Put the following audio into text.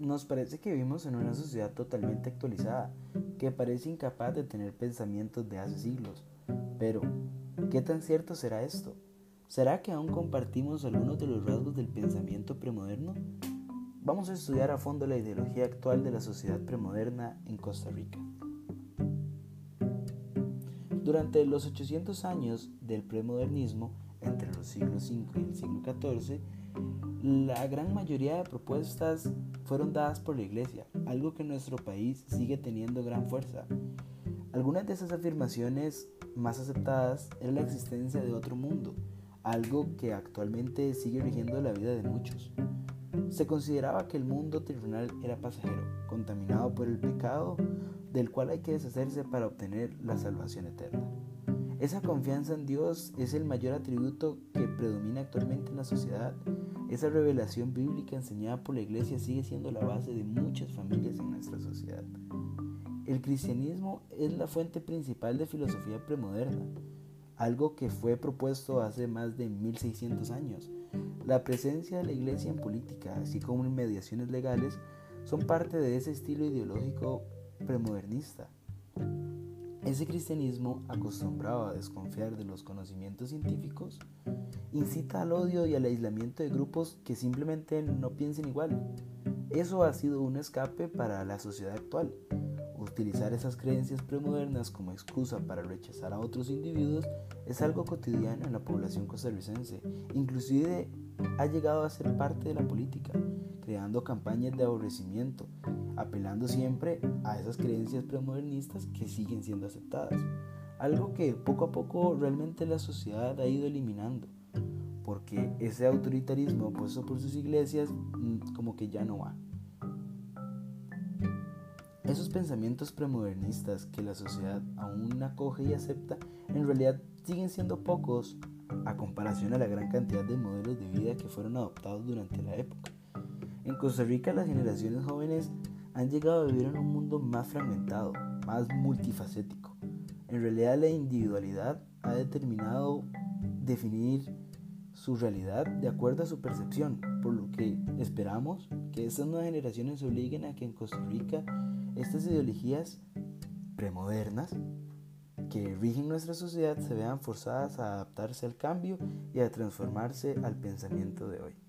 nos parece que vivimos en una sociedad totalmente actualizada, que parece incapaz de tener pensamientos de hace siglos. Pero, ¿qué tan cierto será esto? ¿Será que aún compartimos algunos de los rasgos del pensamiento premoderno? Vamos a estudiar a fondo la ideología actual de la sociedad premoderna en Costa Rica. Durante los 800 años del premodernismo, entre los siglos V y el siglo XIV, la gran mayoría de propuestas fueron dadas por la Iglesia, algo que en nuestro país sigue teniendo gran fuerza. Algunas de esas afirmaciones más aceptadas era la existencia de otro mundo, algo que actualmente sigue rigiendo la vida de muchos. Se consideraba que el mundo terrenal era pasajero, contaminado por el pecado, del cual hay que deshacerse para obtener la salvación eterna. Esa confianza en Dios es el mayor atributo que predomina actualmente en la sociedad. Esa revelación bíblica enseñada por la iglesia sigue siendo la base de muchas familias en nuestra sociedad. El cristianismo es la fuente principal de filosofía premoderna, algo que fue propuesto hace más de 1600 años. La presencia de la iglesia en política, así como en mediaciones legales, son parte de ese estilo ideológico premodernista. Ese cristianismo, acostumbrado a desconfiar de los conocimientos científicos, incita al odio y al aislamiento de grupos que simplemente no piensen igual. Eso ha sido un escape para la sociedad actual. Utilizar esas creencias premodernas como excusa para rechazar a otros individuos es algo cotidiano en la población costarricense. Inclusive ha llegado a ser parte de la política, creando campañas de aborrecimiento, apelando siempre a esas creencias premodernistas que siguen siendo aceptadas. Algo que poco a poco realmente la sociedad ha ido eliminando, porque ese autoritarismo opuesto por sus iglesias mm, como que ya no va. Esos pensamientos premodernistas que la sociedad aún acoge y acepta, en realidad siguen siendo pocos a comparación a la gran cantidad de modelos de vida que fueron adoptados durante la época. En Costa Rica las generaciones jóvenes han llegado a vivir en un mundo más fragmentado, más multifacético. En realidad la individualidad ha determinado definir su realidad de acuerdo a su percepción, por lo que esperamos que estas nuevas generaciones obliguen a que en Costa Rica estas ideologías premodernas que rigen nuestra sociedad se vean forzadas a adaptarse al cambio y a transformarse al pensamiento de hoy.